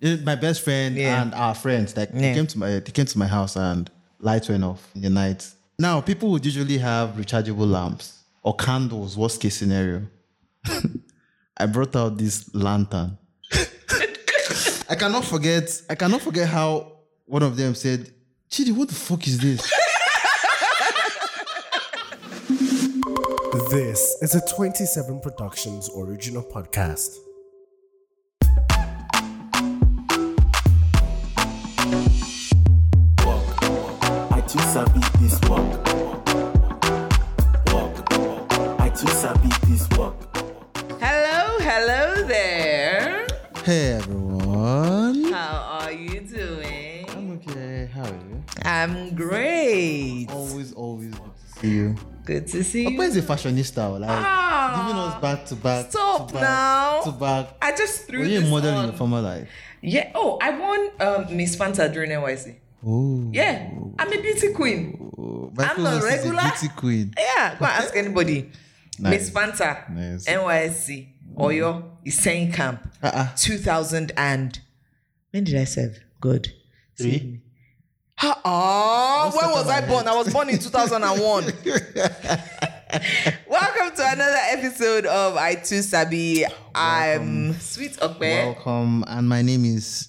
My best friend Yeah. and our friends, like Yeah. they came to my they came to my house and lights went off in the night. Now people would usually have rechargeable lamps or candles, worst case scenario. I brought out this lantern. I cannot forget, I cannot forget how one of them said, Chidi, what the fuck is this? This is a 27 Productions original podcast. Too sabi this work. Work. I too sabi this work. Hello, hello there. hey everyone. How are you doing? I'm okay. How are you? I'm great. Always, always good to see you. Good to see Papa you. is a fashionista, like Ah. giving us back to back. Stop to back, now. To back. I just threw Were you a this model in on. your former life? Yeah. Oh, I won um, Miss Fanta during NYSC. Oh. Yeah, I'm a beauty queen. I'm not Ross is a regular. beauty queen. Yeah, go ask anybody. Nice. Miss Fanta, Nice. NYSC, Oyo, Iseyin Camp, Uh-uh. 2000 and when did I serve? Good. Three. Ah, when was I born? I was born in 2001. Welcome to another episode of I Too Sabi. I'm SwitOpe. Welcome, and my name is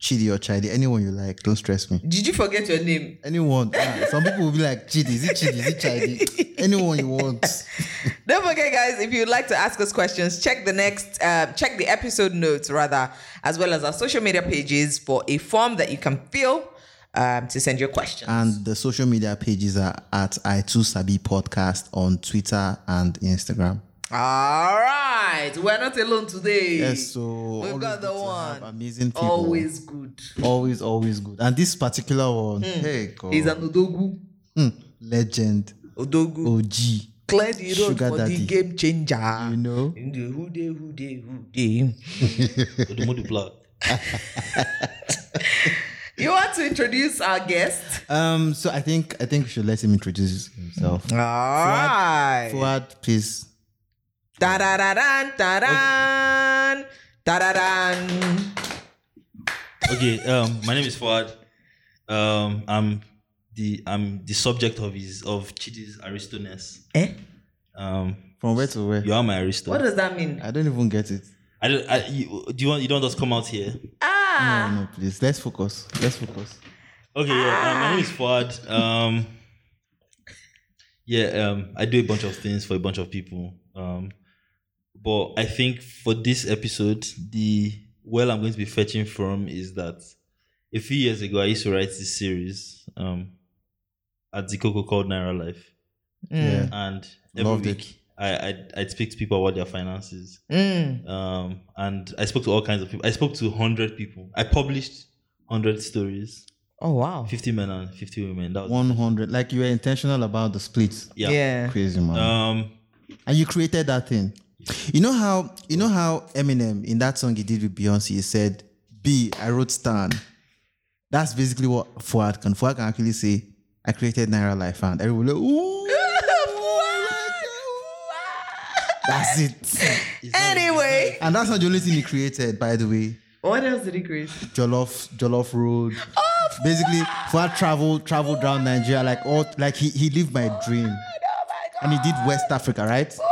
Chidi or Chidi. Anyone you like, don't stress me. Did you forget your name? Anyone. ah, some people will be like, Chidi, is it Chidi? Is it Chidi? Anyone you want. Don't forget, guys, if you'd like to ask us questions, check the next, uh, check the episode notes rather, as well as our social media pages for a form that you can fill um, to send your questions. And the social media pages are at I2Sabi Podcast on Twitter and Instagram. All right, we're not alone today. Yes, so we've got the good to have one. Amazing people. Always good. Always, always good. And this particular one, hey, God. He's an Odogwu. Hmm, legend. Odogwu. OG. Clear the road Sugar for daddy. the game changer. You know? In the who day, who day, who day. Odumodu plug. You want to introduce our guest? Um, so I think I think we should let him introduce himself. All right. Fu'ad, please. Da da da dan da dan da da dan. Okay, um, my name is Fu'ad. Um, I'm the I'm the subject of his of Chidi's Aristoness. Eh? Um, From where to where? you are my Aristo. What does that mean? I don't even get it. I don't. I, you, do you want? You don't just come out here. Ah. No, no, please. Let's focus. Let's focus. Okay, yeah. Um, my name is Fu'ad. Um, yeah. Um, I do a bunch of things for a bunch of people. Um, but I think for this episode, the well I'm going to be fetching from is that a few years ago I used to write this series um at Zikoko called Naira Life, Yeah. and every Loved it. week I I'd, I'd speak to people about their finances. Mm. Um, and I spoke to all kinds of people. I spoke to hundred people. I published hundred stories. Oh wow. 50 men and 50 women. That was 100. Like you were intentional about the splits. yeah. Yeah. Crazy man. Um and you created that thing. You know how you know how Eminem in that song he did with Beyonce, he said, B, I wrote Stan. That's basically what Fu'ad can. Fu'ad can actually say, I created Naira Life and everyone will like, ooh. That's it. Anyway, And that's not the only thing he created, by the way. what else did he create? Jollof, Jollof Road. Oh, Basically, Fu'ad traveled, traveled around Nigeria, like all like he, he lived my dream. Oh. And he did West Africa, right? Oh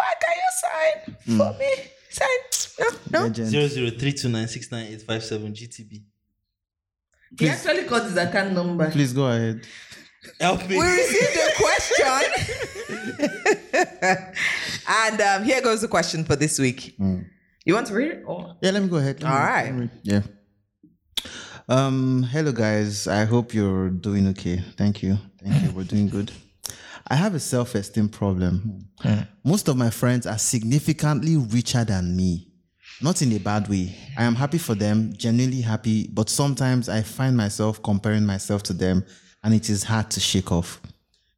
Why can you sign for me? Sign. No, no. Legend. 0032969857 GTB. He actually got his account number. Please go ahead. Help me. We received a question. and um, here goes the question for this week. You want to read it? Or? Yeah, let me go ahead. Let All me- right. me. Yeah. Um, hello guys. I hope you're doing okay. Thank you. Thank you. We're doing good. I have a self-esteem problem. Hmm. Hmm. Most of my friends are significantly richer than me. Not in a bad way. I am happy for them, genuinely happy, but sometimes I find myself comparing myself to them and it is hard to shake off.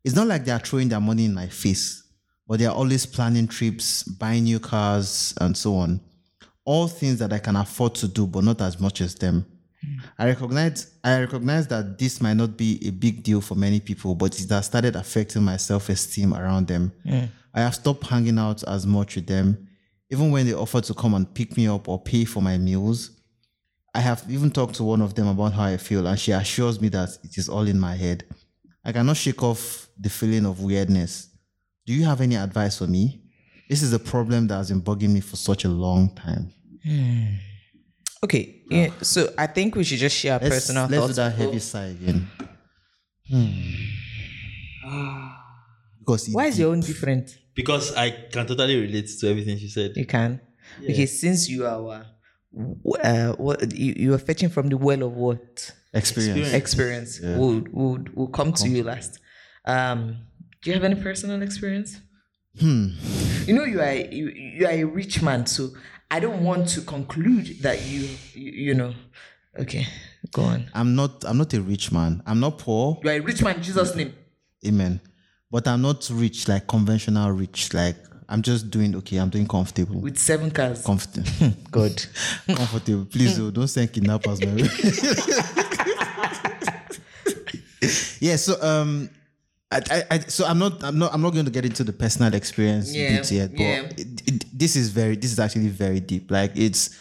It's not like they are throwing their money in my face, but they are always planning trips, buying new cars, and so on. All things that I can afford to do, but not as much as them. I recognize I recognize that this might not be a big deal for many people, but it has started affecting my self-esteem around them. I have stopped hanging out as much with them. Even when they offer to come and pick me up or pay for my meals, I have even talked to one of them about how I feel, and she assures me that it is all in my head. I cannot shake off the feeling of weirdness. Do you have any advice for me? This is a problem that has been bugging me for such a long time. Okay, yeah. So I think we should just share our Let's, personal let's do thoughts. that heavy sigh again. Hmm. Because it Why is your own different? Because I can totally relate to everything she said. You can. Okay, since you are, uh, what you, you are fetching from the well of what experience. experience? We'll, we'll we'll come to you last. Um, do you have any personal experience? Hmm. You know you are you, you are a rich man, so I don't want to conclude that you you, you know. Okay, go on. I'm not. I'm not a rich man. I'm not poor. You are a rich man in Jesus' name. Amen. But I'm not rich like conventional rich. Like I'm just doing okay. I'm doing comfortable. With seven cars. Comfortable. Good. comfortable. Please, oh, don't send kidnappers my yeah. So um, I, I, I so I'm not I'm not I'm not going to get into the personal experience Yeah, bit yet. But yeah. it, it, this is very this is actually very deep. Like it's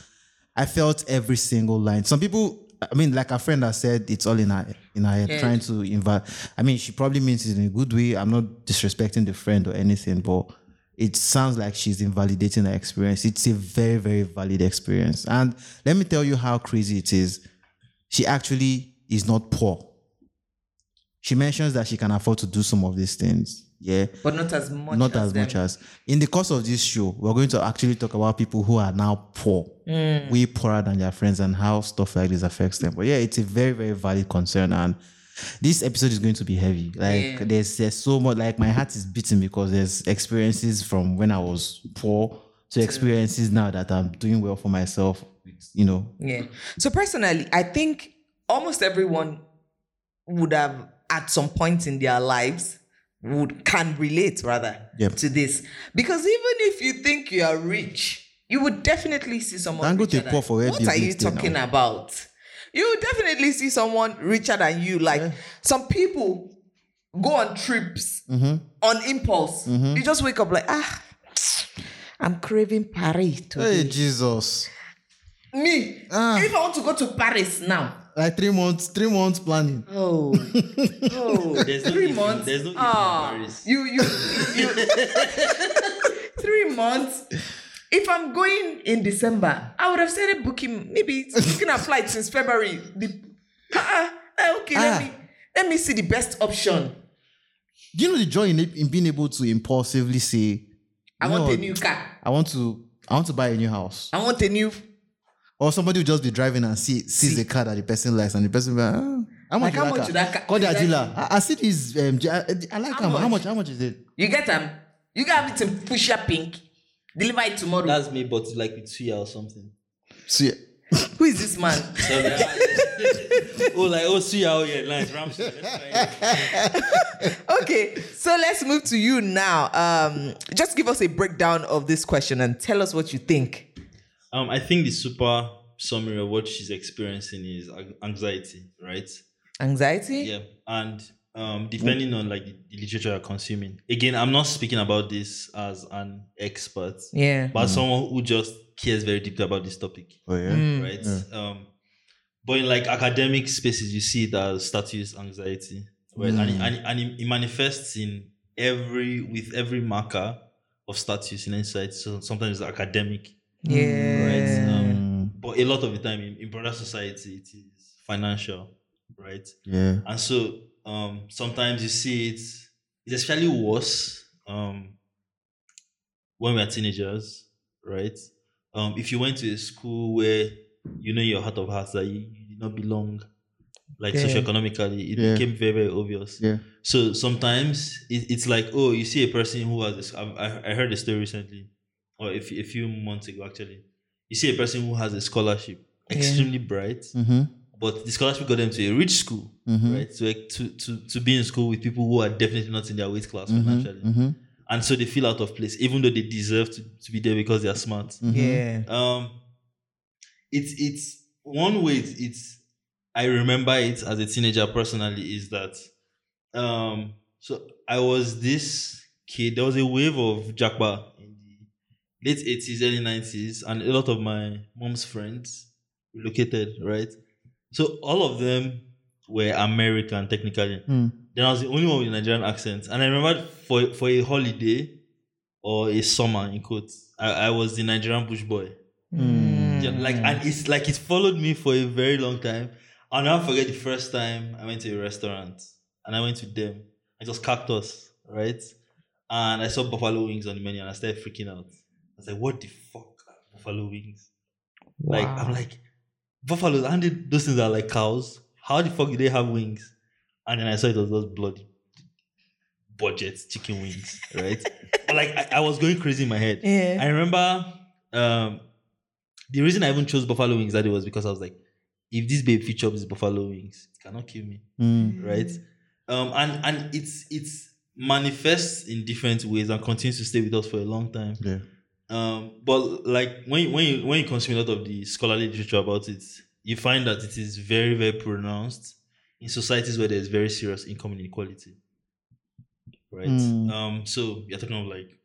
I felt every single line. Some people. I mean, like a friend has said, it's all in her in her head, Head. trying to invite. I mean, she probably means it in a good way. I'm not disrespecting the friend or anything, but it sounds like she's invalidating her experience. It's a very, very valid experience. And let me tell you how crazy it is. She actually is not poor. She mentions that she can afford to do some of these things. Yeah. But not as much not as as much as in the course of this show, we're going to actually talk about people who are now poor, Mm. way poorer than their friends, and how stuff like this affects them. But yeah, it's a very, very valid concern, and this episode is going to be heavy. Like Yeah. there's there's so much. Like my heart is beating because there's experiences from when I was poor to experiences now that I'm doing well for myself. You know, Yeah. So personally, I think almost everyone would have at some point in their lives would can relate rather Yep. to this. Because even if you think you are rich, you would definitely see someone richer than- poor for where What are you talking now. about? You would definitely see someone richer than you. Like some people go on trips Mm-hmm. on impulse. You just wake up like, ah, I'm craving Paris today. hey Jesus, Me, Ah. if I want to go to Paris now, like three months, three months planning. oh, oh, There's no three if- months. there's no if in ah, Paris. you, you, you, three months. If I'm going in December, I would have started booking, maybe booking a flight since February. The, uh, okay, Ah. let me let me see the best option. Do you know the joy in, in being able to impulsively say, I want know a new car. I want to I want to buy a new house. I want a new. Or somebody will just be driving and see sees a car that the person likes and the person will be like, ah, how much, Like, how is much car? that car? Call their Exactly. dealer. I, I see this um, J- I, I like How how much? how much? much how much is it? You get them. You got it in Pusha Pink. Deliver it tomorrow. That's me, but like with Suya or something. So yeah. Who is this man? So, like, oh, like oh Suya, oh yeah, nice. Ramsey. Let's try it. okay, so let's move to you now. Um, just give us a breakdown of this question and tell us what you think. Um, I think the super summary of what she's experiencing is anxiety, right? Anxiety? Yeah, and um, depending on like the, the literature you're consuming. Again, I'm not speaking about this as an expert, Yeah. but someone who just cares very deeply about this topic, Oh yeah. Mm. right? Um, but in like academic spaces, you see it as status anxiety, right? And, it, and, it, and it, it manifests in every with every marker of status in insight. So sometimes it's academic, Yeah. right? Um, Mm, but a lot of the time in, in broader society, it is financial, right? yeah. And so um, sometimes you see it, it's especially worse um, when we're teenagers, right? Um, if you went to a school where you know your heart of hearts that you, you did not belong, like Yeah. socioeconomically, it Yeah. became very, very obvious. Yeah. So sometimes it, it's like, oh, you see a person who has this. I, I I heard a story recently, or a, few- a few months ago actually. You see a person who has a scholarship, extremely bright, Mm-hmm. but the scholarship got them to a rich school, Mhm. right? So like, to, to to be in school with people who are definitely not in their weight class Mm-hmm. financially, and so they feel out of place, even though they deserve to, to be there because they are smart. Mm-hmm. Yeah. Um, it's it's one way. It's, it's I remember it as a teenager personally is that um so I was this kid. There was a wave of Japa in the late eighties, early nineties, and a lot of my mom's friends relocated, right? So all of them were American technically. Mm. Then I was the only one with a Nigerian accent. And I remember for for a holiday or a summer in quotes, I, I was the Nigerian bush boy. Mm. Yeah, like and it's like it followed me for a very long time. I'll never forget the first time I went to a restaurant and I went to them. It was cactus, right? And I saw buffalo wings on the menu and I started freaking out. I was like, what the fuck are buffalo wings? Like I'm like, buffaloes, and those things are like cows. How the fuck do they have wings? And then I saw it was those bloody budget chicken wings, right? but like I, I was going crazy in my head. Yeah. I remember um, the reason I even chose buffalo wings that day was because I was like, if this babe feature these buffalo wings, it cannot kill me, Mm. right? Um, and and it's it's manifests in different ways and continues to stay with us for a long time. Yeah. Um, but like when you, when you when you consume a lot of the scholarly literature about it, you find that it is very very pronounced in societies where there is very serious income inequality. Right. Mm. Um. So you're talking of like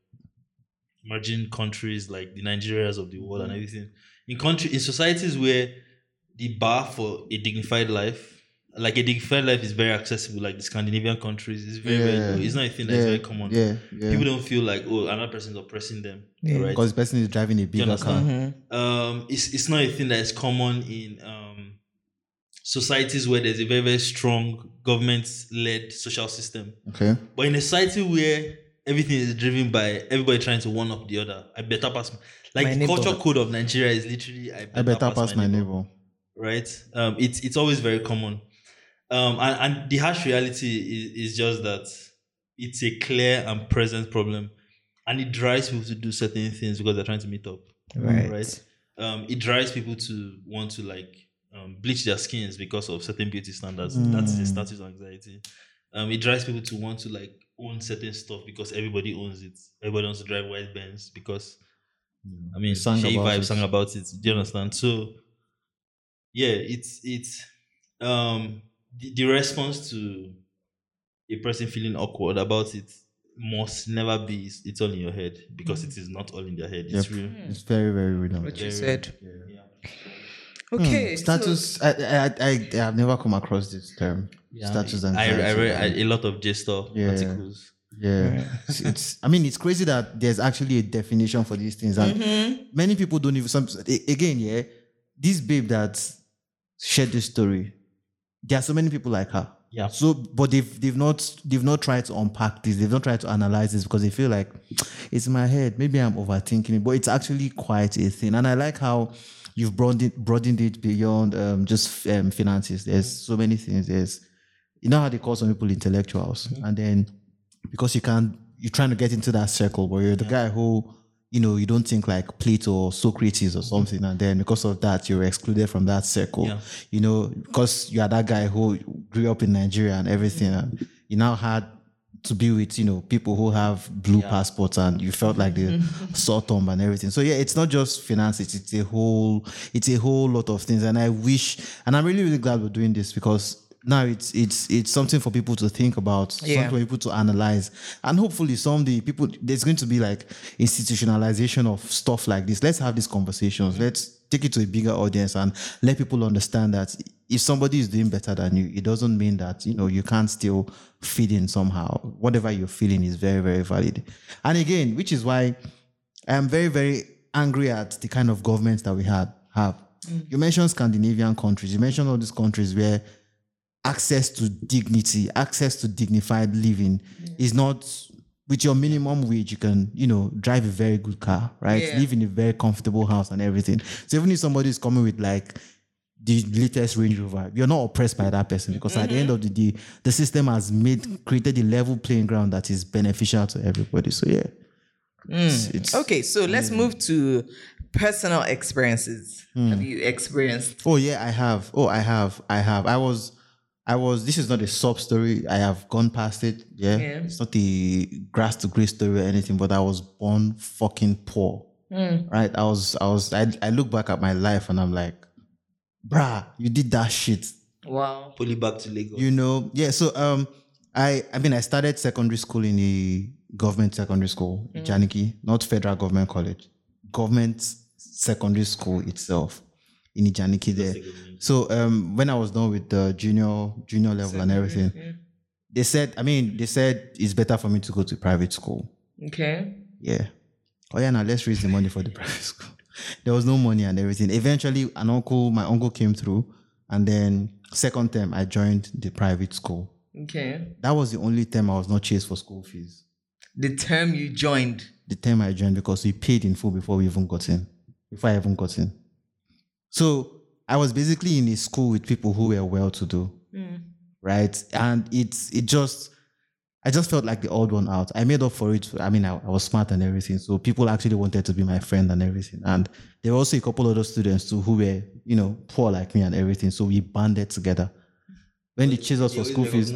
emerging countries like the Nigerias of the world and everything. In country in societies where the bar for a dignified life, like a dignified life, is very accessible, like the Scandinavian countries, is very very Yeah. low. It's not a thing that's yeah. very common. Yeah. Yeah. People don't feel like oh another person is oppressing them. Yeah. Right. because the person is driving a bigger car. understand? um, it's it's not a thing that is common in um, societies where there's a very very strong government-led social system. Okay. But in a society where everything is driven by everybody trying to one up the other, I better pass. My, like My the neighbor. culture code of Nigeria is literally I better, I better pass my neighbor. right? Um, it's it's always very common, um, and and the harsh reality is, is just that it's a clear and present problem, and it drives people to do certain things because they're trying to meet up, Right. right? Um, it drives people to want to like um, bleach their skins because of certain beauty standards. That's the status anxiety. Um, it drives people to want to like own certain stuff because everybody owns it. Everybody wants to drive white Benz because I mean, Sang about Vibe it. sang about it. Do you understand? So, yeah, it's it's um the, the response to a person feeling awkward about it must never be it's- it's all in your head because it is not all in their head. It's Yep. real. It's very, very real. What you said. Yeah. Okay. so- Status. I, I, I, I have never come across this term. Status I, anxiety. I read I- a lot of JSTOR Yeah. articles. Yeah, it's, it's. I mean, it's crazy that there's actually a definition for these things, and Mm-hmm. many people don't even. Some again, yeah, this babe that shared this story. There are so many people like her. Yeah. So, but they've they've not they've not tried to unpack this. They've not tried to analyze this because they feel like it's in my head. Maybe I'm overthinking it, but it's actually quite a thing. And I like how you've broadened it, broadened it beyond um, just um, finances. There's so many things. There's you know how they call some people intellectuals, and then because you can't, you're trying to get into that circle where you're the guy who, you know, you don't think like Plato or Socrates or something, and then because of that, you're excluded from that circle. Yeah. You know, because you are that guy who grew up in Nigeria and everything, and you now had to be with you know people who have blue passports and you felt like the sore thumb and everything so yeah it's not just finance it's, it's a whole it's a whole lot of things and i wish and i'm really really glad we're doing this because now it's it's it's something for people to think about Yeah. something for people to analyze and hopefully someday people there's going to be like institutionalization of stuff like this let's have these conversations let's take it to a bigger audience and let people understand that if somebody is doing better than you it doesn't mean that you know you can't still fit in somehow whatever you're feeling is very very valid and again which is why I am very, very angry at the kind of governments that we had have. Mm. You mentioned Scandinavian countries. You mentioned all these countries where access to dignity, access to dignified living is not with your minimum wage, you can, you know, drive a very good car, right? Yeah. Live in a very comfortable house and everything. So even if somebody is coming with like the latest Range Rover, you're not oppressed by that person because at the end of the day, the system has made created a level playing ground that is beneficial to everybody. So yeah. Hmm. It's, it's Okay, so let's move to personal experiences. Hmm. Have you experienced? Oh yeah, I have. Oh, I have. I have. I was. I was. This is not a sub story. I have gone past it. Yeah. Yeah. It's not the grass to grace story or anything. But I was born fucking poor. Right. I was. I was. I. I look back at my life and I'm like, bruh, you did that shit. Wow. Pull it back to Lagos. You know. Yeah. So um, I. I mean, I started secondary school in a government secondary school, in Janiki, not federal government college, government secondary school itself. In Ijanikin there. So um, when I was done with the junior junior level and everything, they said, I mean, they said it's better for me to go to private school. Okay. Yeah. Oh yeah, now let's raise the money for the private school. There was no money and everything. Eventually, an uncle, my uncle came through, and then second term I joined the private school. Okay. That was the only term I was not chased for school fees. The term you joined. The term I joined because we paid in full before we even got in. Before I even got in. So I was basically in a school with people who were well to do. Mm. Right. And it's it just I just felt like the odd one out. I made up for it. I mean, I, I was smart and everything. So people actually wanted to be my friend and everything. And there were also a couple of other students too who were, you know, poor like me and everything. So we banded together. When they chase us for school fees.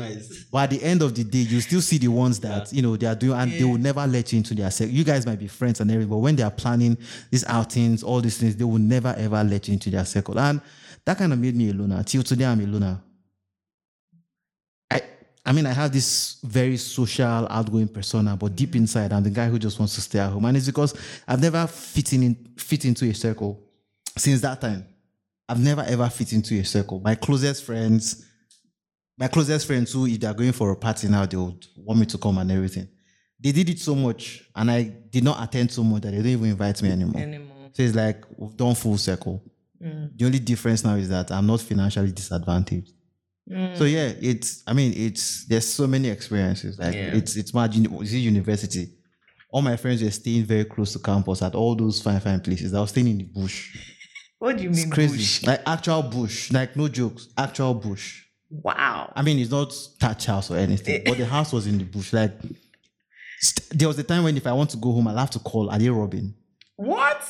But at the end of the day, you still see the ones that, you know, they are doing and they will never let you into their circle. You guys might be friends and everything, but when they are planning these outings, all these things, they will never ever let you into their circle. And that kind of made me a loner. Till today, I'm a loner. I I mean, I have this very social, outgoing persona, but deep inside, I'm the guy who just wants to stay at home. And it's because I've never fit in fit into a circle since that time. I've never ever fit into a circle. My closest friends, my closest friends who, if they're going for a party now, they would want me to come and everything. They did it so much, and I did not attend so much that they don't even invite me anymore. Anymore. So it's like we've done full circle. Mm. The only difference now is that I'm not financially disadvantaged. Mm. So yeah, it's I mean it's there's so many experiences. Like Yeah. it's it's my is it university. All my friends were staying very close to campus at all those fine fine places. I was staying in the bush. What do you It's mean crazy. bush? Like actual bush. Like no jokes. Actual bush. Wow. I mean, it's not thatch house or anything, but the house was in the bush. Like st- there was a time when if I want to go home, I'll have to call. Are they robbing? What?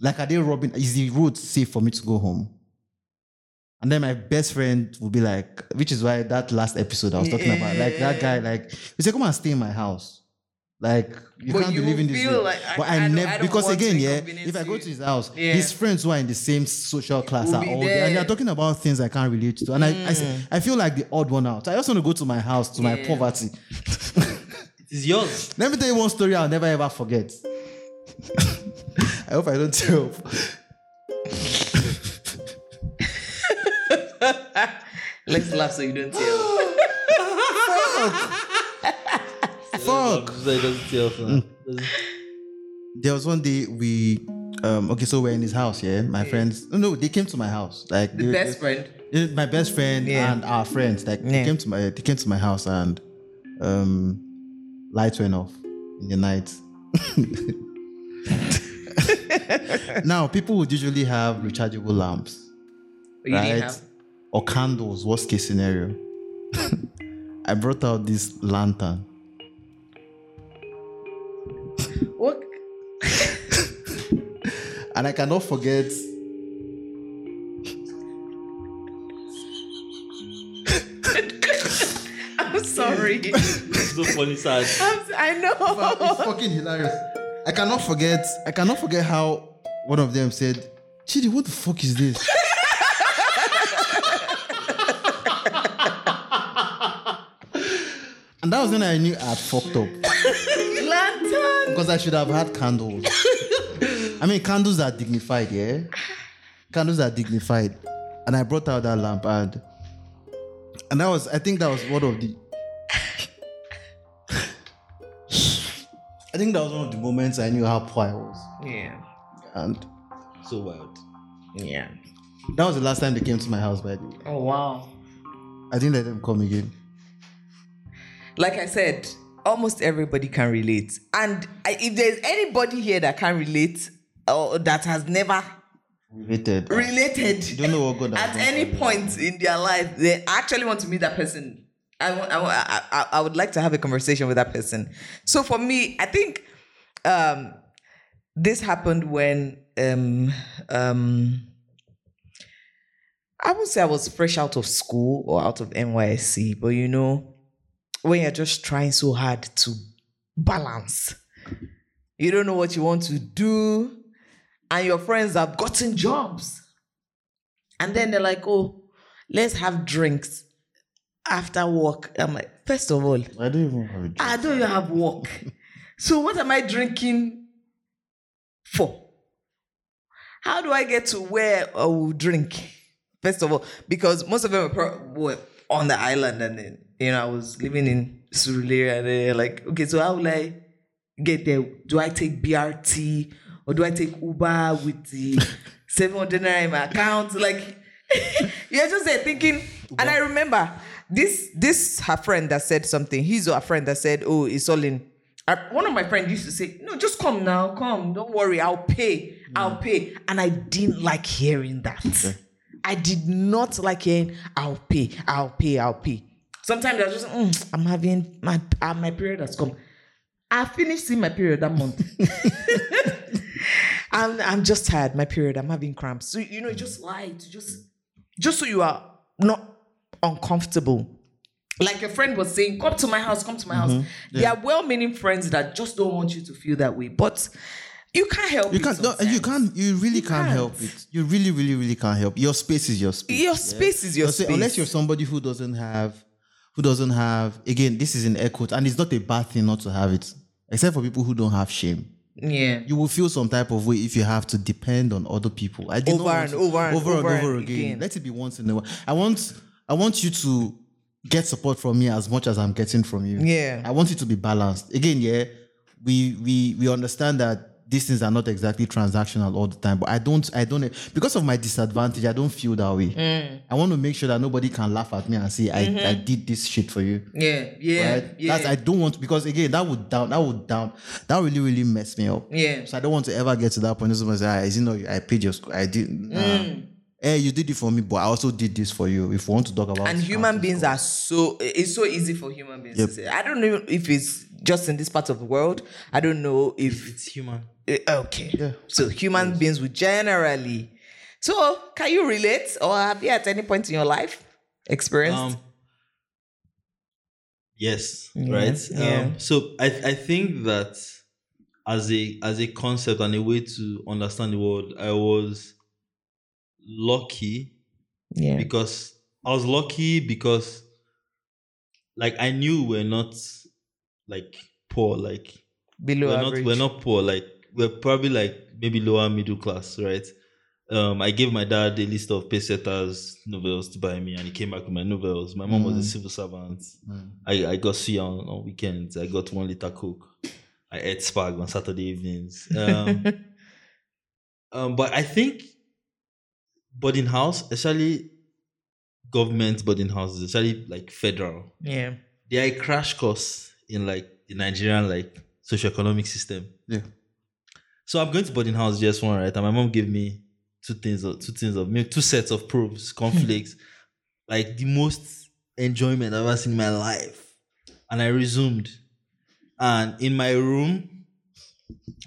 Like are they robbing? Is the road safe for me to go home? And then my best friend will be like, which is why that last episode I was talking about, like that guy, like he said, come and stay in my house. Like you But can't you be living this feel way. like, but I I, don't- never because again, yeah, if I go to his house, Yeah. his friends who are in the same social class are all there. and they're talking about things I can't relate to. And I, I, say- mm. I feel like the odd one out. I just want to go to my house, to my poverty. It's yours. Let me tell you one story I'll never ever forget. I hope I don't tell. Let's laugh so you don't tell. Fuck. So it doesn't tell for There was one day we um okay, so we're in his house, yeah. My friends no no, they came to my house. Like The they- best friend. they- my best friend Yeah. and our friends. Like Yeah. they came to my they came to my house and um lights went off in the night. now people would usually have rechargeable lamps. You right? didn't have. Or candles, worst case scenario. I brought out this lantern. What? And I cannot forget I'm sorry. It's so funny, sad. I'm, I know. it's fucking hilarious. I cannot forget. I cannot forget how one of them said, "Chidi, what the fuck is this?" and that was when I knew I fucked up Lantern. because I should have had candles. I mean, candles are dignified, yeah. Candles are dignified, and I brought out that lamp and and that was I think that was one of the. I think that was one of the moments I knew how poor I was. Yeah. And So wild. Yeah. that was the last time they came to my house, by the way. Oh wow. I didn't let them come again. Like I said, almost everybody can relate. And I, if there's anybody here that can relate or that has never Related. related You don't know what God at any point in their life, they actually want to meet that person. I, want, I, want- I, I, would like to have a conversation with that person. So for me, I think um, this happened when um, um, I won't say I was fresh out of school or out of NYSC, but you know, when you're just trying so hard to balance, you don't know what you want to do, and your friends have gotten jobs. And then they're like, oh, let's have drinks after work. I'm like, first of all, I don't even have a job. I don't even have work. so what am I drinking for? how do I get to where I will drink? First of all, because most of them were on the island, and then you know I was living in Surulere, and they're like, okay, so how will I get there? Do I take BRT or do I take Uber with the seven hundred naira in my account? Like, you're just there thinking. And I remember this this her friend that said something. He's her friend that said, "Oh, it's all in." I, one of my friends used to say, "No, just come now, come. Don't worry, I'll pay, I'll mm. pay." And I didn't like hearing that. I did not like hearing, "I'll pay, I'll pay, I'll pay." Sometimes I just mm, I'm having my uh, my period has come. I finished seeing my period that month. I'm I'm just tired. My period. I'm having cramps. So you know, you just lie to just just so you are not uncomfortable. Like your friend was saying, come to my house, come to my house. They are well-meaning friends that just don't want you to feel that way. But you can't help You can't. No, you can't. You really can't, can't. help it. You really, really, really can't help. Your space is your space. Your space is your Unless- space. Unless you're somebody who doesn't have, who doesn't have. Again, this is in air quotes, and it's not a bad thing not to have it. Except for people who don't have shame. yeah. You will feel some type of way if you have to depend on other people. I did Over and to- over and over and over over and again. again. Let it be once in a while. I want, I want you to get support from me as much as I'm getting from you. Yeah. I want it to be balanced. Again, yeah, we we we understand that these things are not exactly transactional all the time, but I don't I don't because of my disadvantage, I don't feel that way. Mm. I want to make sure that nobody can laugh at me and say I, I Mm-hmm. did this shit for you. Yeah. Yeah. Right? Yeah. That's I don't want because again that would down that would down that really really mess me up. Yeah. So I don't want to ever get to that point. Someone say, ah, is it not? I paid your school. I did. Nah. Mm. Eh, you did it for me, but I also did this for you. If we want to talk about and human beings are so it's so easy for human beings Yep. to say. I don't know if it's just in this part of the world. I don't know if It's human. Eh, Okay. So human beings would generally. So can you relate, or have you at any point in your life experienced? Um, yes, Yeah, right. yeah. Um, so I I think that as a as a concept and a way to understand the world, I was lucky yeah. because I was lucky because like I knew we're not like poor, like Below we're average. not we're not poor, like we're probably like maybe lower middle class, right? Um, I gave my dad a list of Pacesetters novels to buy me, and he came back with my novels. My mom was a civil servant. I, I got suya on, on weekends. I got one liter coke. I ate spag on Saturday evenings. Um, um, but I think boarding house, especially government boarding houses, especially like federal, yeah. they are a crash course in like the Nigerian like socioeconomic system. Yeah. So I'm going to boarding house just one right, and my mom gave me two things of two things of milk, two sets of probes, conflicts, like the most enjoyment I've ever seen in my life. And I resumed, and in my room,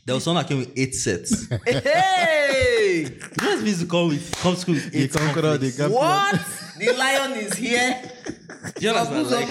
there was someone that came with eight sets. Hey, know, it's to come with come school with eight conflicts. the what? the lion is here. Do you understand? Like,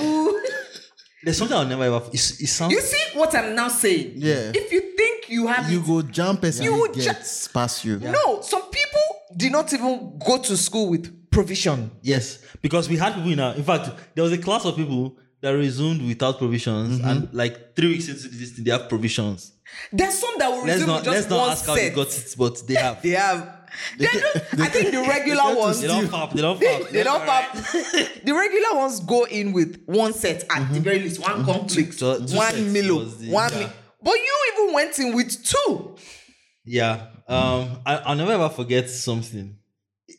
there's something I'll never ever. It, it sounds. You see what I'm now saying? Yeah. If you you have You it, go jump and You you would gets past you. no, some people did not even go to school with provision. Yes, because we had people in our. In fact, there was a class of people that resumed without provisions, Mm-hmm. and like three weeks into this thing, they have provisions. There's some that will Let's resume not with just let's not one ask how they got it, but they have. They have. They don't- I think the regular ones. They don't pop. They don't pop. They don't pop. the regular ones go in with one set at the very least, one conflict, Two- two one sets Milo, the- one. yeah. Mi- but you even went in with two. Yeah. Um. I, I'll never ever forget something.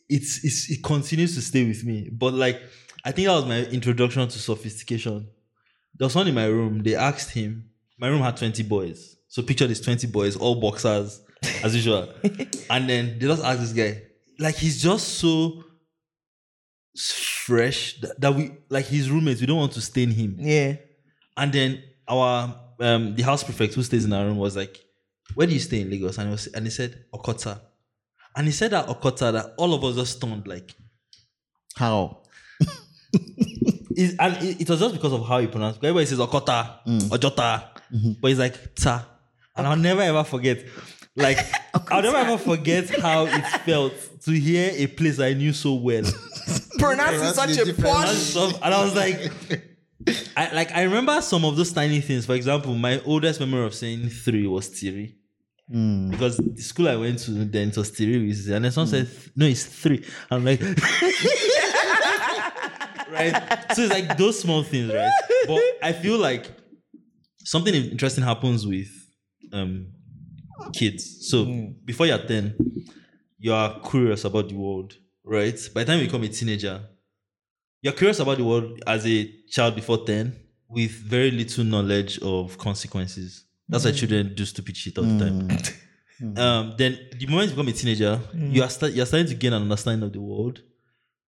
It's it's it continues to stay with me. But like, I think that was my introduction to sophistication. There was one in my room. They asked him. My room had twenty boys. So picture this twenty boys, all boxers as usual. and then they just asked this guy, like he's just so fresh that, that we like his roommates. We don't want to stain him. Yeah. And then our um the house prefect who stays in our room was like, Where do you stay in Lagos? And he was and he said, Okota. And he said that Okota that all of us just stunned like How? it, and it, it was just because of how he pronounced it. Everybody says Okota, Ojota, but he's like Ta. And I'll never ever forget. Like I'll never ever forget how it felt to hear a place I knew so well. Pronouncing that's such a difference. posh. stuff. And I was like, I like I remember some of those tiny things. For example, my oldest memory of saying three was Tiri. Hmm. Because the school I went to then it was three weeks, and then someone said hmm. no, it's three. I'm like, right. So it's like those small things, right? But I feel like something interesting happens with um kids. So hmm. before you're 10, you are curious about the world, right? By the time you become a teenager, you're curious about the world as a child before 10 with very little knowledge of consequences. That's why mm. children do stupid shit all the time. Mm. Mm. Um, then the moment you become a teenager, you are start, you're starting to gain an understanding of the world,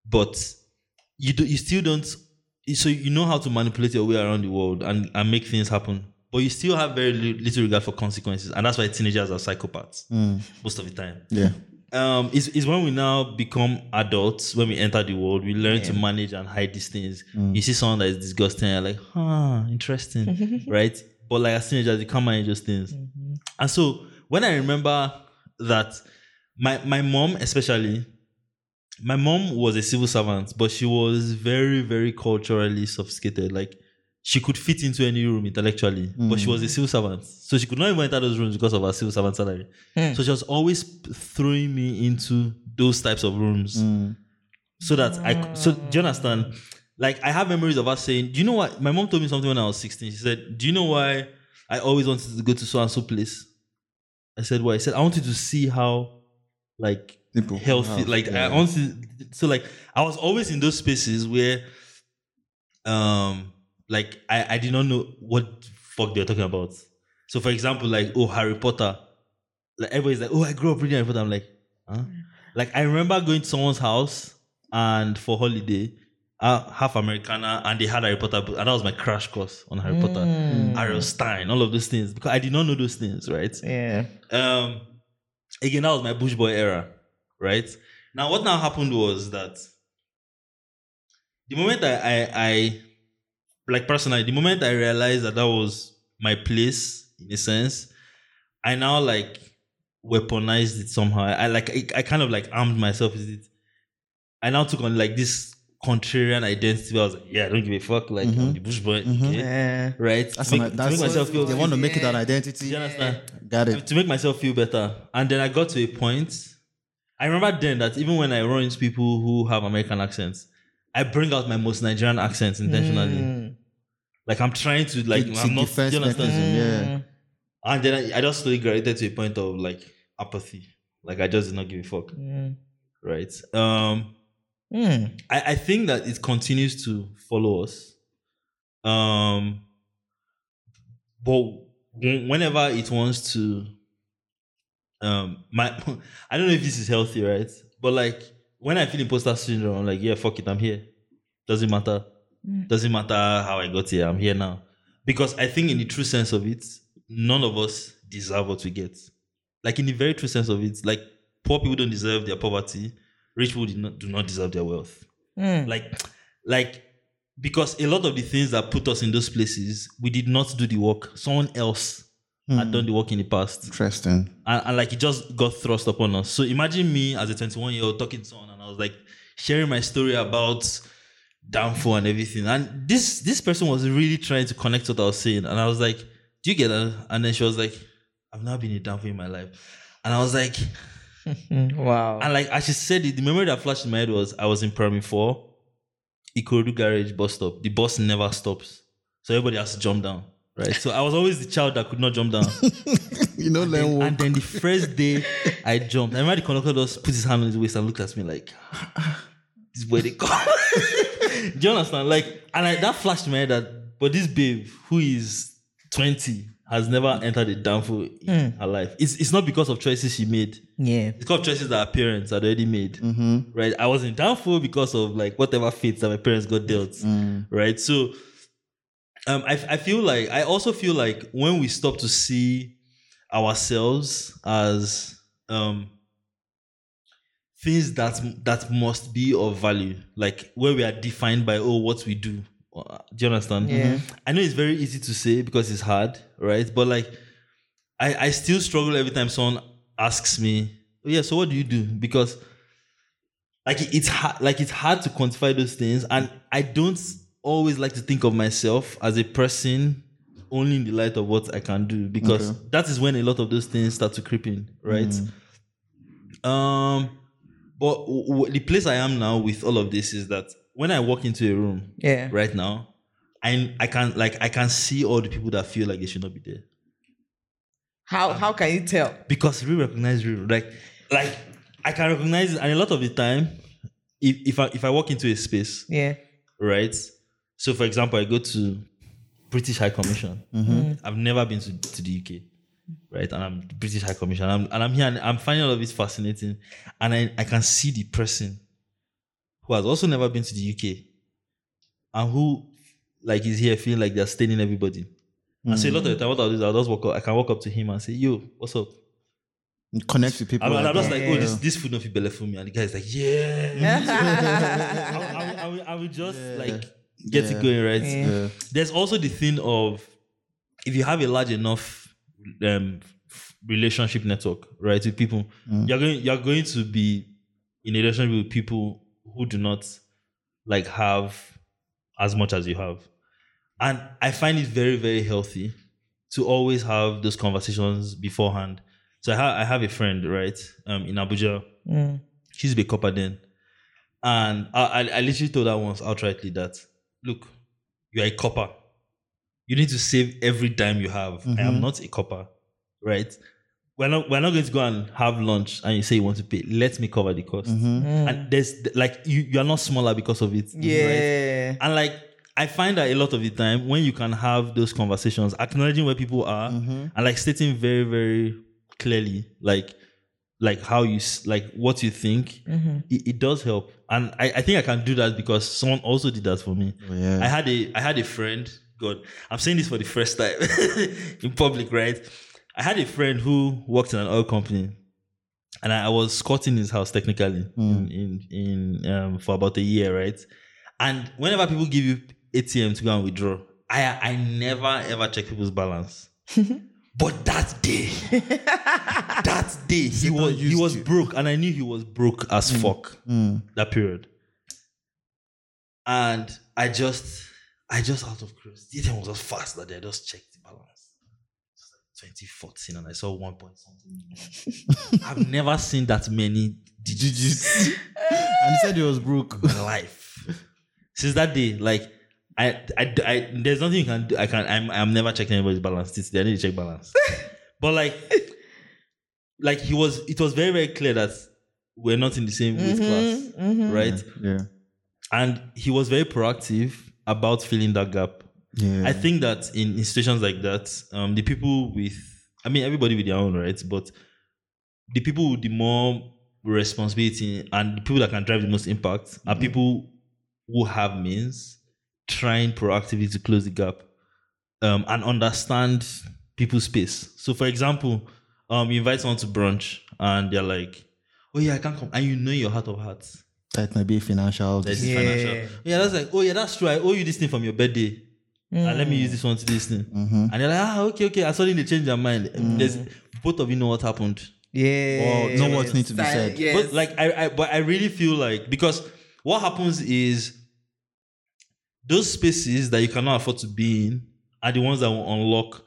but you do you still don't so you know how to manipulate your way around the world and, and make things happen. But you still have very little regard for consequences. And that's why teenagers are psychopaths most of the time Yeah. Um, is is when we now become adults, when we enter the world, we learn to manage and hide these things. You see someone that is disgusting, you're like, huh, interesting, right? But like as teenagers, you can't manage those things. And so when I remember that my my mom, especially, my mom was a civil servant, but she was very, very culturally sophisticated. Like she could fit into any room intellectually, but she hmm. was a civil servant. So she could not even enter those rooms because of her civil servant salary. Hmm. So she was always throwing me into those types of rooms hmm. so that I so do you understand? Like I have memories of her saying, Do you know what? My mom told me something when I was 16. She said, Do you know why I always wanted to go to so and so place? I said, Why? I said, I wanted to see how like People healthy have- like yeah. I wanted so like I was always in those spaces where um like I, I did not know what fuck they were talking about. So for example, like oh Harry Potter, like everybody's like, oh I grew up reading Harry Potter. I'm like, huh? Like I remember going to someone's house and for holiday, uh, half Americana, and they had Harry Potter, book, and that was my crash course on Harry Potter, Ariel Stein, all of those things because I did not know those things, right? Yeah. um again that was my bush boy era right now what now happened was that the moment I, I i like personally the moment i realized that that was my place in a sense i now like weaponized it somehow i like i, I kind of like armed myself with it i now took on like this contrarian identity where i was like yeah i don't give a fuck like mm-hmm. i'm the bush boy mm-hmm. okay? Yeah. right That's, to an, make, to that's make myself feel they want to make it an identity. Do you understand? Got it. to make myself feel better. And then I got to a point. I remember then that even when I run into people who have American accents, I bring out my most Nigerian accents intentionally. Hmm. Like I'm trying to like It's a I'm not. Do defense you understand? mechanism, yeah. And then I, I just slowly graduated to a point of like apathy. Like I just did not give a fuck. Right. Um. Mm. I, I think that it continues to follow us. Um, but whenever it wants to, um, my I don't know if this is healthy, right? But like when I feel imposter syndrome, I'm like, yeah, fuck it, I'm here. Doesn't matter. Mm. Doesn't matter how I got here. I'm here now. Because I think in the true sense of it, none of us deserve what we get. Like in the very true sense of it, like poor people don't deserve their poverty. Rich people do not, do not deserve their wealth. Mm. Like, like because a lot of the things that put us in those places, we did not do the work. Someone else had hmm. done the work in the past Interesting. and, and like it just got thrust upon us. So imagine me as a 21 year old talking to someone and I was like sharing my story about danfo and everything. And this this person was really trying to connect what I was saying. And I was like, Do you get that? And then she was like, I've not been in danfo in my life. And I was like, Wow. and like as she said it, the memory that flashed in my head was I was in primary four, Ikorodu garage bus stop. The bus never stops. So everybody has to jump down. Right. So I was always the child that could not jump down. You know, And then walk. and then the first day I jumped, I remember the conductor just put his hand on his waist and looked at me like, this is where they come. Do you understand? Like, and I, that flashed my head that, but this babe who is 20 has never entered a danfo in her life. It's, it's not because of choices she made. yeah. It's because of choices that her parents had already made. Right? I was in danfo because of like whatever fates that my parents got dealt. Right? So um, I, I feel like I also feel like when we stop to see ourselves as um things that that must be of value, like where we are defined by oh what we do. Uh, Do you understand? Yeah. I know it's very easy to say because it's hard, right? But like I, I still struggle every time someone asks me, oh, yeah, so what do you do? Because like it's hard like it's hard to quantify those things and i don't always like to think of myself as a person only in the light of what I can do because Okay. that is when a lot of those things start to creep in, right? Um, but w- w- the place I am now with all of this is that when I walk into a room, Yeah. right now, I I can like I can see all the people that feel like they should not be there How how can you tell? because we recognize real like like I can recognize it, and a lot of the time, if if I if I walk into a space, Yeah. right? So, for example, I go to British High Commission. Mm-hmm. Mm. I've never been to, to the UK, right? And I'm British High Commission, I'm, and I'm here, and I'm finding all of this fascinating, and I, I can see the person who has also never been to the UK, and who like is here feeling like they're staining everybody. And so a lot of the time, what I'll do is I'll just walk up. I can walk up to him and say, "Yo, what's up?" Connect with people. And, and I'm just that. like, "Oh, this this food not fit belly for me," and the guy's like, "Yeah." I, will- I, will- I, will- I will just like get Yeah. it going, right? Yeah. Yeah. There's also the thing of if you have a large enough um, relationship network, right, with people, you're going you're going to be in a relationship with people who do not like have as much as you have, and I find it very very healthy to always have those conversations beforehand. So I, ha- I have a friend, right, um, in Abuja. Mm. She used to a copper then. And I, I, I literally told her once outrightly that, look, you are a copper. You need to save every dime you have. I am mm-hmm. not a copper, right? We're not, we're not going to go and have lunch and you say you want to pay. Let me cover the cost. Mm-hmm. Mm. And there's like, you, you are not smaller because of it. right? And like I find that a lot of the time when you can have those conversations, acknowledging where people are mm-hmm. and like stating very, very clearly, like like how you s- like what you think, it, it does help. And I, I think I can do that because someone also did that for me. Oh, yeah. I had a I had a friend. God, I'm saying this for the first time in public, right? I had a friend who worked in an oil company, and I, I was squatting his house technically in in, in um, for about a year, right? And whenever people give you ATM to go and withdraw, I I never ever check people's balance. but that day, that day he was he was you. broke, and I knew he was broke as fuck that period. And I just, I just out of curiosity, the ATM was just fast that. I just checked the balance. It was like 2014, and I saw one point something. I've never seen that many digits and he said he was broke. my life. Since that day, like I, I, I, there's nothing you can do. I can. I'm, I'm never checking anybody's balance. This day, I need to check balance. but like, like he was. It was very, very clear that we're not in the same weight mm-hmm, class, mm-hmm. right? Yeah. And he was very proactive about filling that gap. Yeah. I think that in, in situations like that, um, the people with, I mean, everybody with their own rights, but the people with the more responsibility and the people that can drive the most impact are people who have means trying proactively to close the gap um, and understand people's space. So, for example, um, you invite someone to brunch and they're like, "Oh yeah, I can't come," and you know your heart of hearts that might be financial. there's this Yeah. financial. Yeah, that's like, oh yeah, that's true. I owe you this thing from your birthday. And let me mm. use this one to this thing. Mm-hmm. And they're like, ah, okay, okay. I suddenly they change their mind. Mm. There's both of you know what happened. Yeah. Or know what needs to be said. Yes. But like I, I but I really feel like because what happens is those spaces that you cannot afford to be in are the ones that will unlock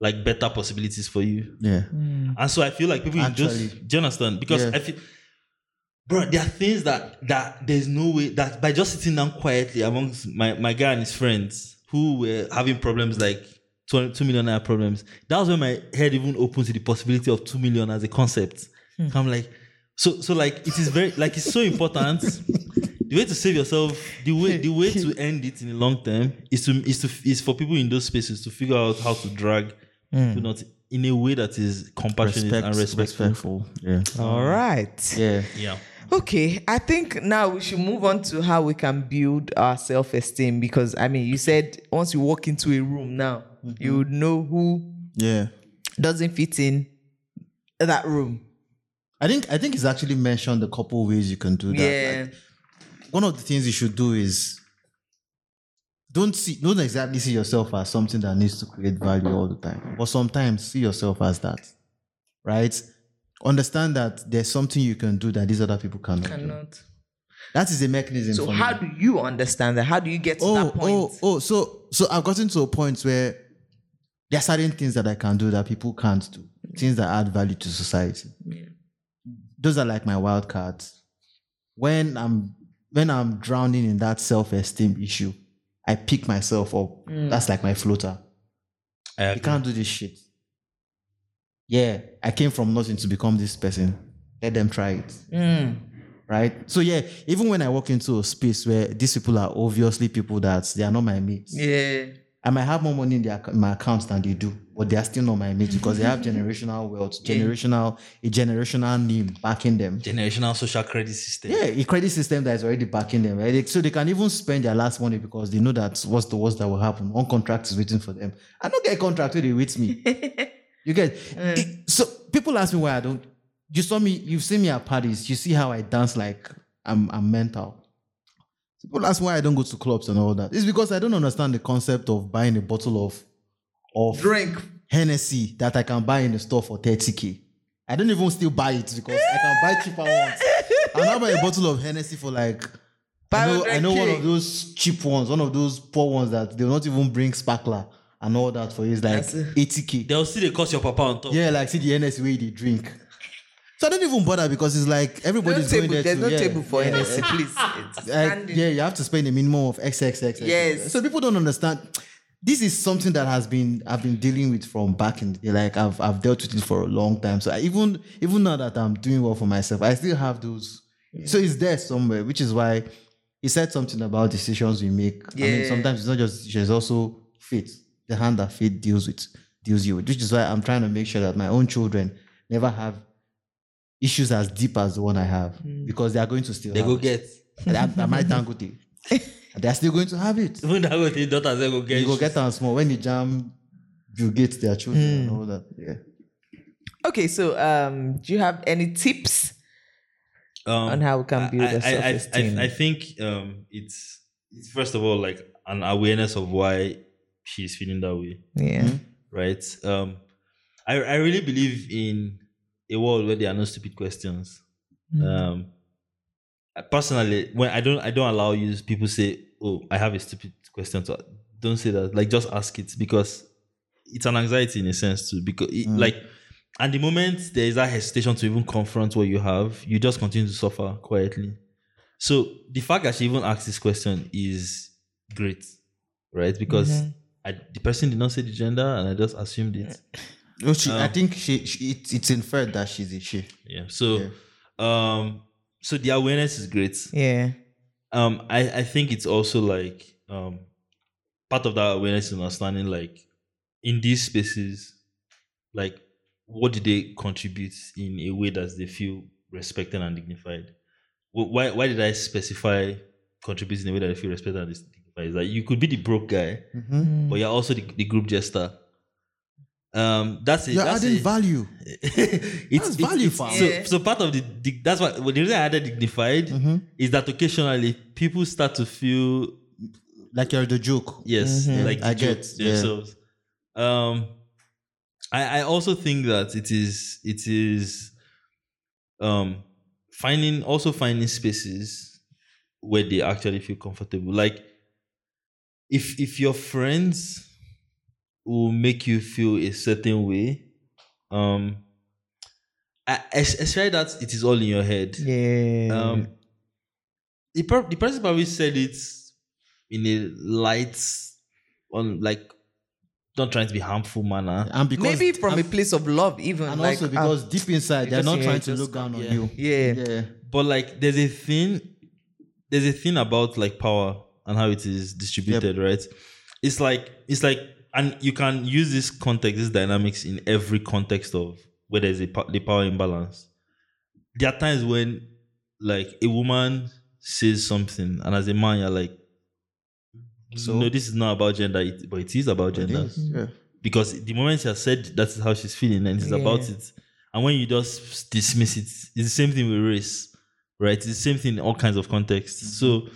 like better possibilities for you. Yeah. Mm. And so I feel like people Actually. just do you understand? Because Yeah. I feel bro, there are things that that there's no way that by just sitting down quietly amongst my, my guy and his friends who were having problems like two, two million naira problems, that was when my head even opened to the possibility of two million as a concept. Hmm. I'm like, so so like it is very like it's so important. the way to save yourself, the way the way to end it in the long term is to is to is for people in those spaces to figure out how to drag hmm. to not in a way that is compassionate Respect, and respectful. respectful. Yeah. All right. Yeah. Yeah. Okay, I think now we should move on to how we can build our self-esteem because I mean, you said once you walk into a room now, you mm-hmm. would know who Yeah. doesn't fit in that room. I think I think it's actually mentioned a couple ways you can do that. Yeah. Like, one of the things you should do is don't see don't exactly see yourself as something that needs to create value all the time. But sometimes see yourself as that. Right? Understand that there's something you can do that these other people cannot. do. Cannot. That is a mechanism. So for me. how do you understand that? How do you get to oh, that point? Oh, oh, so so I've gotten to a point where there are certain things that I can do that people can't do. Things that add value to society. Yeah. Those are like my wild cards. When I'm when I'm drowning in that self-esteem issue, I pick myself up. Mm. That's like my floater. I You can't do this shit. Yeah, I came from nothing to become this person. Let them try it. Hmm. Right? So yeah, even when I walk into a space where these people are obviously people that they are not my mates. Yeah. I might have more money in, their, my accounts than they do, but they are still not my mates because they have generational wealth, generational a generational name backing them. generational social credit system. Yeah, a credit system that is already backing them, right? So they can even spend their last money because they know that what's the worst that will happen. One contract is waiting for them. I don't get a contract where they with me. you get it- so people ask me why I don't. You saw me, you've seen me at parties. You see how I dance like I'm I'm mental. People ask why I don't go to clubs and all that. It's because I don't understand the concept of buying a bottle of of Drink. Hennessy that I can buy in the store for 30k. I don't even still buy it because I can buy cheaper ones. I now buy a bottle of Hennessy for like I know, I know one of those cheap ones, one of those poor ones that they'll not even bring sparkler and all that for you. It's like That's it. 80k. They'll see they cost your papa on top. Yeah, like see the Hennessy way they drink. So I don't even bother because it's like No everybody's going table. there There's to, no yeah, table for yeah. Hennessy, please. It's Uh, yeah, you have to spend a minimum of XXX. Yes. So people don't understand. This is something that has been I've been dealing with from back in the. Like I've I've dealt with it for a long time. So I, even even now that I'm doing well for myself, I still have those. So it's there somewhere, which is why he said something about decisions we make. I mean, sometimes it's not just decisions, it's also fate. The hand that fate deals with deals you with. Which is why I'm trying to make sure that my own children never have issues as deep as the one I have. Because they are going to still They have go it. get. That, that might Dangote. And they're still going to have it. Even that go the daughters they go get. You go get them small when you jam, you get their children and all that. Yeah. Okay, so um, do you have any tips um, on how we can build I, a I- I- I- self-esteem? I, think um, it's it's first of all like an awareness of why she's feeling that way, yeah. right? Um, I I really believe in a world where there are no stupid questions. Um, personally, when I don't I don't allow you people say, "Oh, I have a stupid question." So don't say that. Like just ask it because it's an anxiety in a sense too. Because it, like, and the moment there is that hesitation to even confront what you have, you just continue to suffer quietly. So the fact that she even asked this question is great, right? Because I, the person did not say the gender, and I just assumed it. Oh, she, I think she, she it, it's inferred that she's a she. Yeah. So, um, so the awareness is great. Yeah. um i i think it's also like um part of that awareness and understanding like in these spaces like what do they contribute in a way that they feel respected and dignified why why did i specify contribute in a way that they feel respected and dignified is that you could be the broke guy but you're also the, the group jester um that's it You're that's adding it. value. it's, That's value, it's- fam. so, Yeah. so part of the, dig- that's why well, the reason I added dignified Mm-hmm. is that occasionally people start to feel Like you're the joke. yes, like I the joke get, yeah. Um, I I also think that it is it is um finding also finding spaces where they actually feel comfortable. Like if if your friends will make you feel a certain way, um, I, es- especially that it is all in your head. Yeah. Um, the, per- the person probably said it in a light, on like, not trying to be harmful manner. And because Maybe from a place of love, even. and like, also because deep inside they're not you trying to us, look down on yeah. you. yeah. Yeah. But like, there's a thing, there's a thing about like power and how it is distributed, right? It's like it's like, and you can use this context, this dynamics in every context of where there's a the power imbalance. There are times when like a woman says something, and as a man, you're like, So? no, this is not about gender, it, but it is about gender is, Yeah. because the moment she has said that is how she's feeling and it's about it and when you just dismiss it it's the same thing with race right it's the same thing in all kinds of contexts mm-hmm. so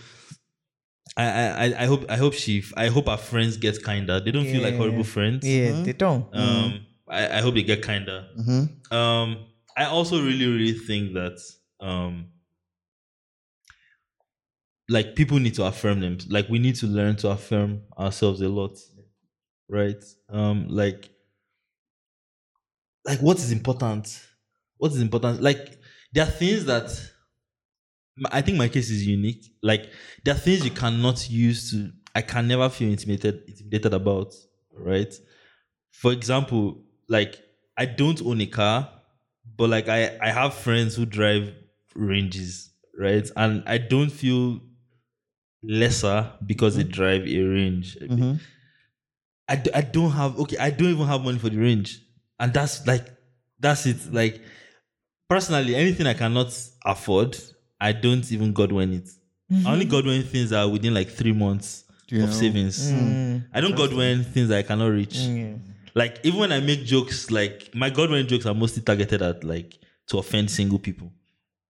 I, I I- I hope I hope she I hope our friends get kinder. They don't feel like horrible friends. Yeah, they don't. Um, I, I hope they get kinder. Mm-hmm. Um, I also really, really think that um, like people need to affirm them. Like we need to learn to affirm ourselves a lot. right? Um, like, like what is important? What is important? Like, there are things that I think my case is unique. Like, there are things you cannot use to. I can never feel intimidated intimidated about, right? For example, like I don't own a car, but like I I have friends who drive ranges, right? And I don't feel lesser because they mm-hmm. drive a range. Mm-hmm. I, d- I don't have okay i don't even have money for the range and that's like that's it like personally anything i cannot afford i don't even godwin it i only mm-hmm. godwin things that are within like three months You of know? savings mm. i don't godwin things that i cannot reach mm, like even when i make jokes like my godwin jokes are mostly targeted at like to offend single people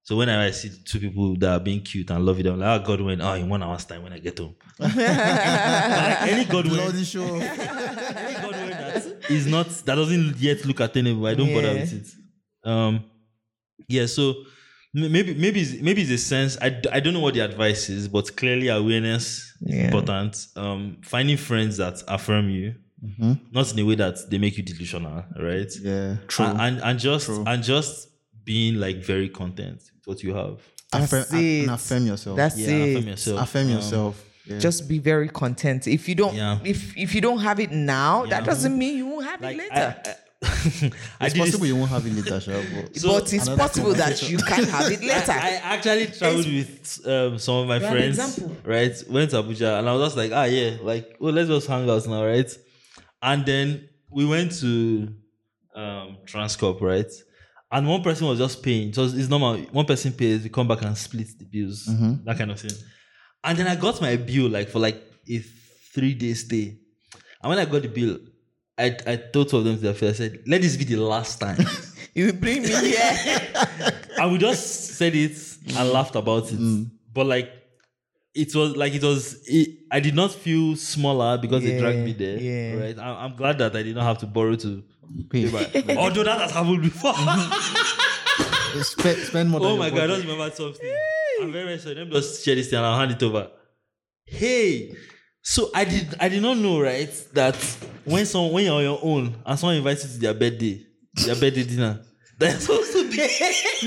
so when I see two people that are being cute and love it, I'm like, ah, oh, Godwin, oh, ah, in one hour's time when I get home. Like any Godwin, Bloody show. any Godwin that is not that doesn't yet look attainable. I don't bother with it. Um, yeah. So m- maybe maybe maybe it's a sense. I don't know what the advice is, but clearly awareness is Yeah. important. Um, finding friends that affirm you, not in a way that they make you delusional, right? Yeah, true. And, and and just True. and just being like very content with what you have. affirm, That's and affirm yourself. That's Yeah, it. affirm yourself. affirm Um. Yeah. Just be very content. If you don't, Yeah. if if you don't have it now, Yeah. that doesn't mean you won't have Like it later. I, I it's did this- possible you won't have it later, Sha, but So, but it's possible that you can have it later. I, I actually traveled with um, some of my friends, right? Went to Abuja, and I was just like, ah, yeah, like, well, let's just hang out now, right? And then we went to um, Transcorp, right? And one person was just paying. So it's normal. One person pays, we come back and split the bills, that kind of thing. And then I got my bill like for like a three day stay. And when I got the bill, I, I told two of them to their face, I said, let this be the last time. you bring me here. and we just said it and mm. laughed about it. Mm. But like, it was like it was. It, I did not feel smaller because they dragged me there. yeah. Right. I, I'm glad that I did not have to borrow to. pay. Although that has happened before. spend, spend more oh my god! I just remember something. I'm very very sorry. Let me just share this thing and I'll hand it over. Hey. So I did I did not know right that when someone when you're on your own and someone invites you to their birthday, their birthday dinner, they're supposed to be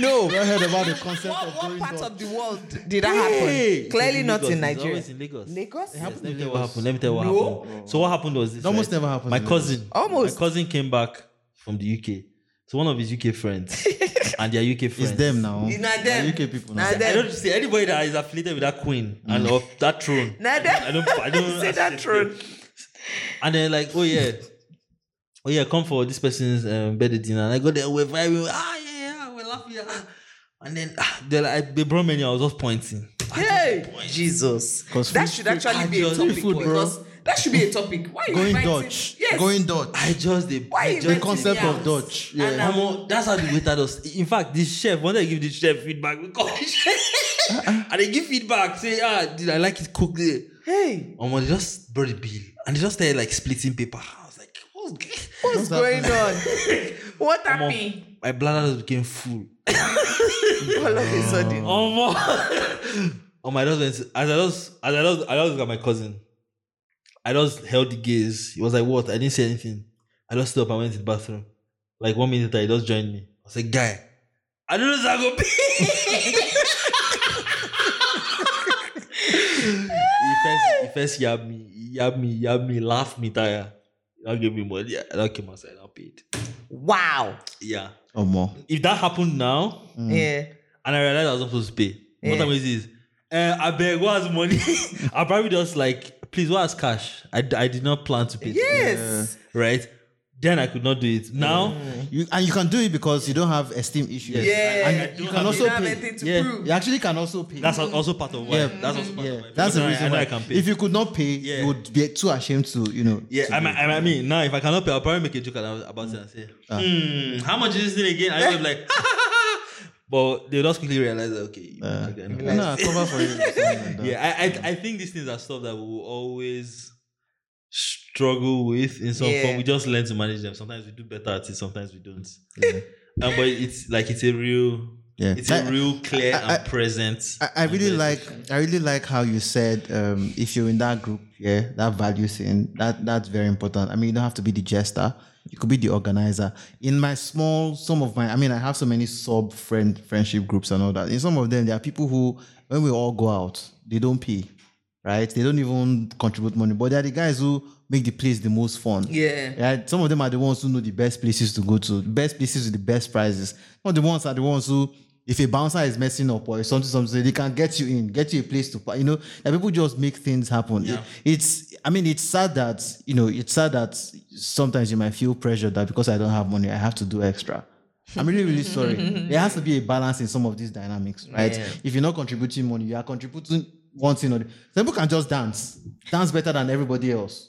no. I heard about the concept What, of what going part Dutch. of the world did that Hey! happen? Clearly It's not Lagos. in It's Nigeria. always in Lagos. Lagos? Yes, let me tell what happened. Let me tell you what No. happened. So what happened was this. It almost right? never happens My cousin, Almost. my cousin came back from the UK. So one of his UK friends and their UK friends. It's them now. It's not They're them. UK people now. Not I don't see anybody that is affiliated with that queen and of that throne. Not them. I don't. I don't Say that throne. And then like, oh yeah, oh yeah, come for this person's um, birthday dinner. And I go there, we're vibing. Ah yeah, yeah, we're laughing. ah. And then ah, they like they brought menu. I was just pointing. Hey, Jesus. That should actually be a topic. free food, bro. because that should be a topic. Why are you Going inviting- Dutch. Yes. Going Dutch. I just the Why I just, the concept me of out? Dutch. Yeah. I'm- Omo, that's how the waiter does. In fact, the chef, when they give the chef feedback, we call the chef. and they give feedback, say, ah, did I like it cooked there? Hey, Omo, they just brought the bill. And they just started like splitting paper. I was like, what's what's going on? what Omo, happened? my bladder just became full. All of a sudden. Omo. oh my just went as I just as I just I just look at my cousin. I just held the gaze. He was like, what? I didn't say anything. I just stood up and went to the bathroom. Like one minute later, he just joined me. I was like, guy, I don't know if I go pee. he first he first yabbed me, he yabbed me, yabbed me, laughed me, tire. I'll give me money. I don't came outside, I paid. Wow. Yeah. Or more. If that happened now, Yeah. and I realized I was not supposed to pay. Yeah. What time is this? Uh, I beg, what has money? I probably just like, please, what has cash? I, I did not plan to pay. today, Yes. Right? Then I could not do it. Now, You, and you can do it because you don't have esteem issues. Yes. Yeah. And I you can also you don't have pay. to Yeah. prove. You actually can also pay. that's al- also part of why. yeah, That's also part yeah. of why. That's the Because I- reason I why. I can pay. If you could not pay, Yeah. you would be too ashamed to, you know. yeah, I, mean. I mean, now if I cannot pay, I'll probably make a joke about about it and say, hmm, how much is this thing again? I was like, but they'll just quickly realize that, okay, you Uh, okay, no. no, cover for you. like yeah, I, I I think these things are stuff that we will always struggle with in some Yeah. form. We just learn to manage them. Sometimes we do better at it, sometimes we don't. Um, but it's like it's a real Yeah. It's a real clear I- and present. I, I really like I really like how you said um, if you're in that group, yeah, that value thing, that that's very important. I mean, you don't have to be the jester. You could be the organizer. In my small, some of my, I mean, I have so many sub friend friendship groups and all that. In some of them, there are people who, when we all go out, they don't pay, right? They don't even contribute money, but they're the guys who make the place the most fun. Yeah. Yeah, some of them are the ones who know the best places to go to, best places with the best prizes. Not the ones are the ones who, if a bouncer is messing up or something, something, they can get you in, get you a place to, you know, and people just make things happen. It- it's, I mean, it's sad that, you know, it's sad that sometimes you might feel pressure that because I don't have money, I have to do extra. I'm really, really sorry. There has to be a balance in some of these dynamics, right? Yeah. If you're not contributing money, you are contributing one thing or the Some people can just dance, dance better than everybody else.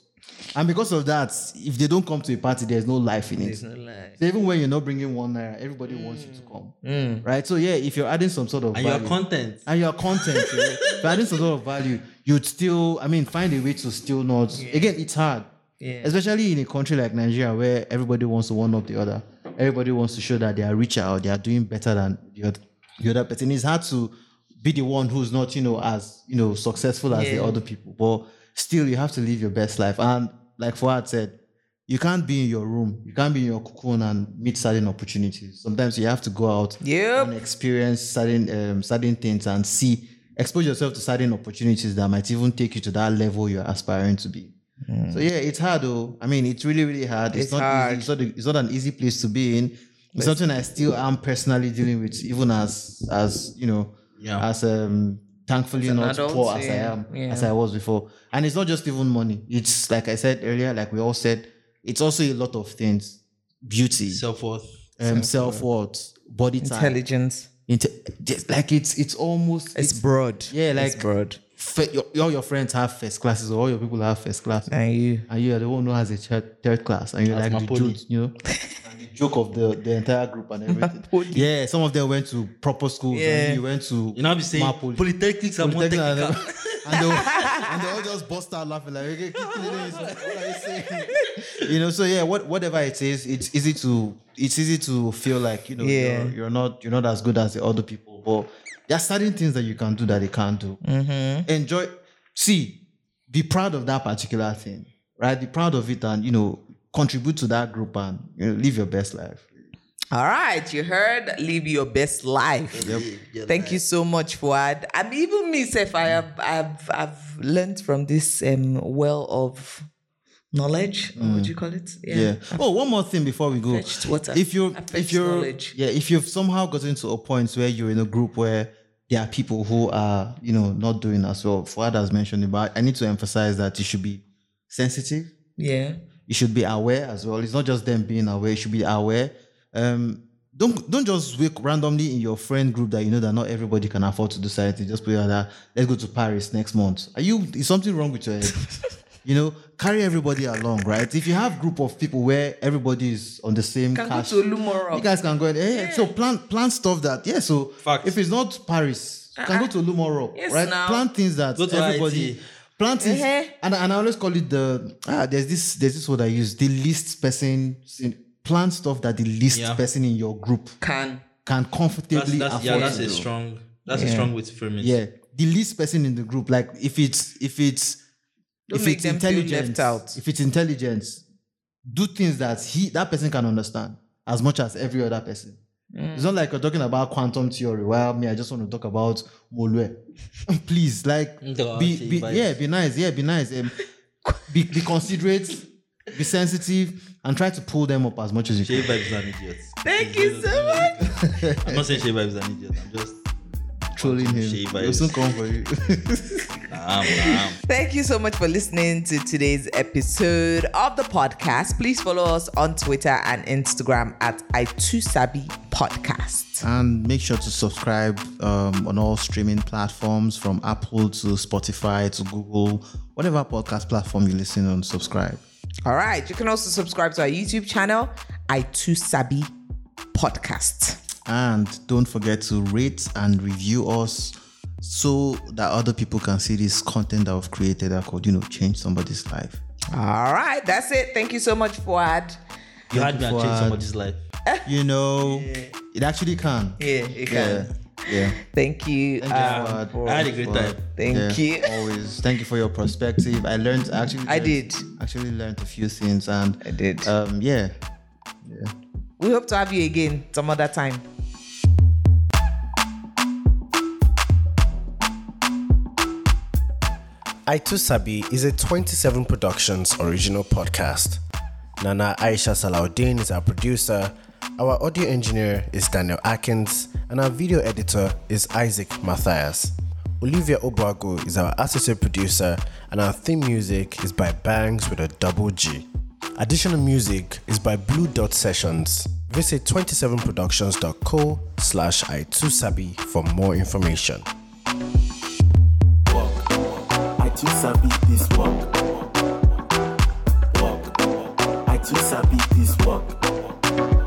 And because of that, if they don't come to a party, there's no life in it. There's no lie. So even when you're not bringing one naira, everybody wants you to mm. come, mm. right? So yeah, if you're adding some sort of and value, your content. and your content, yeah, if you're adding some sort of value, you'd still, I mean, find a way to still not. Again, it's hard, Yeah. especially in a country like Nigeria where everybody wants to one up the other. Everybody wants to show that they are richer or they are doing better than the other, the other person. It's hard to be the one who's not, you know, as you know, successful as the other people, but still, you have to live your best life. And like Fu'ad said, you can't be in your room, you can't be in your cocoon and meet certain opportunities. Sometimes you have to go out Yep. and experience certain um, certain things and see expose yourself to certain opportunities that might even take you to that level you're aspiring to be. So yeah, it's hard though. I mean, it's really really hard. It's, It's not hard. easy. It's not, a- it's not an easy place to be in. It's something I still am personally dealing with, even as as you know, Yeah. as um thankfully an not adult, poor as I am, yeah. as I was before. And it's not just even money. It's like I said earlier, like we all said, it's also a lot of things. Beauty, Self worth. um, self worth, body type, Intelligence. Inte- just like it's it's almost It's broad. yeah, like it's broad. fe- your, all your friends have first classes, or all your people have first class, And you. and you are the one who has a third, third class, and you're That's like the Napoli. joke, you know, and the joke of the, the entire group and everything. yeah, some of them went to proper schools, Yeah. and you went to You know, be saying Napoli. polytechnics are more Polytechnic and, technical. and, they, all- and they all just bust out laughing like, okay, keep what are you saying? You know, so yeah, what, whatever it is, it's easy to it's easy to feel like you know Yeah. you're, you're not you're not as good as the other people, but there are certain things that you can do that they can't do. Mm-hmm. Enjoy, see, be proud of that particular thing, right? Be proud of it, and you know, contribute to that group and you know, live your best life. All right, you heard. Live your best life. Thank you so much, Fu'ad. I mean, even me, Seth, I have, I've, I've learned from this um, well of knowledge. What would you call it? Yeah. Oh, one more thing before we go. Fetched water. If you're, I fetched if you're, knowledge. yeah, if you've somehow gotten to a point where you're in a group where there are people who are, you know, not doing as well. Fu'ad has mentioned it, but I need to emphasize that you should be sensitive. Yeah. You should be aware as well. It's not just them being aware. You should be aware. Um, don't don't just wake randomly in your friend group that you know that not everybody can afford to do something. Just put it like that. Let's go to Paris next month. Are you? Is something wrong with your head? you know, carry everybody along, right? If you have group of people where everybody is on the same Can go cash, to Olumoro. you guys can go and hey, so plan plan stuff that yeah. So Facts. if it's not Paris, you can go to Lumoro, Yes, right? now. Plan things that Go to everybody. IT. Plan things, Uh-huh. and, and I always call it the ah. There's this there's this word I use the least person. Plan stuff that the least Yeah. person in your group Can. can comfortably That's, that's, afford yeah, that's a strong. That's a strong way to frame it. Yeah, the least person in the group. Like if it's if it's Don't if it's intelligence, left out. if it's intelligence, do things that he that person can understand as much as every other person. Mm. It's not like you're talking about quantum theory. Well, me, I just want to talk about Molue. Please, like, be, be yeah, be nice, yeah, be nice. Um, be, be considerate, be sensitive, and try to pull them up as much as you Shay can. Vibe is an idiot. Thank you so much. I'm not saying Shay Vibe is an idiot. I'm just Trolling him. Shay He'll soon come for you. Nah, nah. Thank you so much for listening to today's episode of the podcast. Please follow us on Twitter and Instagram at I2Sabi Podcast. and make sure to subscribe um, on all streaming platforms from Apple to Spotify to Google, whatever podcast platform you listen on, subscribe. All right. You can also subscribe to our YouTube channel, I2Sabi Podcast. And don't forget to rate and review us so that other people can see this content that we've created that could, you know, change somebody's life. All right. That's it. Thank you so much, Fu'ad. You had me and Fu'ad. change somebody's life. You know, It actually can. Yeah, it can. Yeah. Thank you. Thank um, you, Fu'ad, for- I had a great for- time. Thank yeah, you. Always. Thank you for your perspective. I learned actually. I did. Actually learned a few things and I did. um yeah. we hope to have you again some other time. I Too Sabi is a 27 Productions original podcast. Nana Aisha Salaudeen is our producer, our audio engineer is Daniel Atkins, and our video editor is Isaac Matthias. Olivia Obuago is our associate producer, and our theme music is by Bangs with a double G. Additional music is by Blue Dot Sessions. Visit 27productions.co slash i2sabi for more information. I too sabi this walk to sabi this work.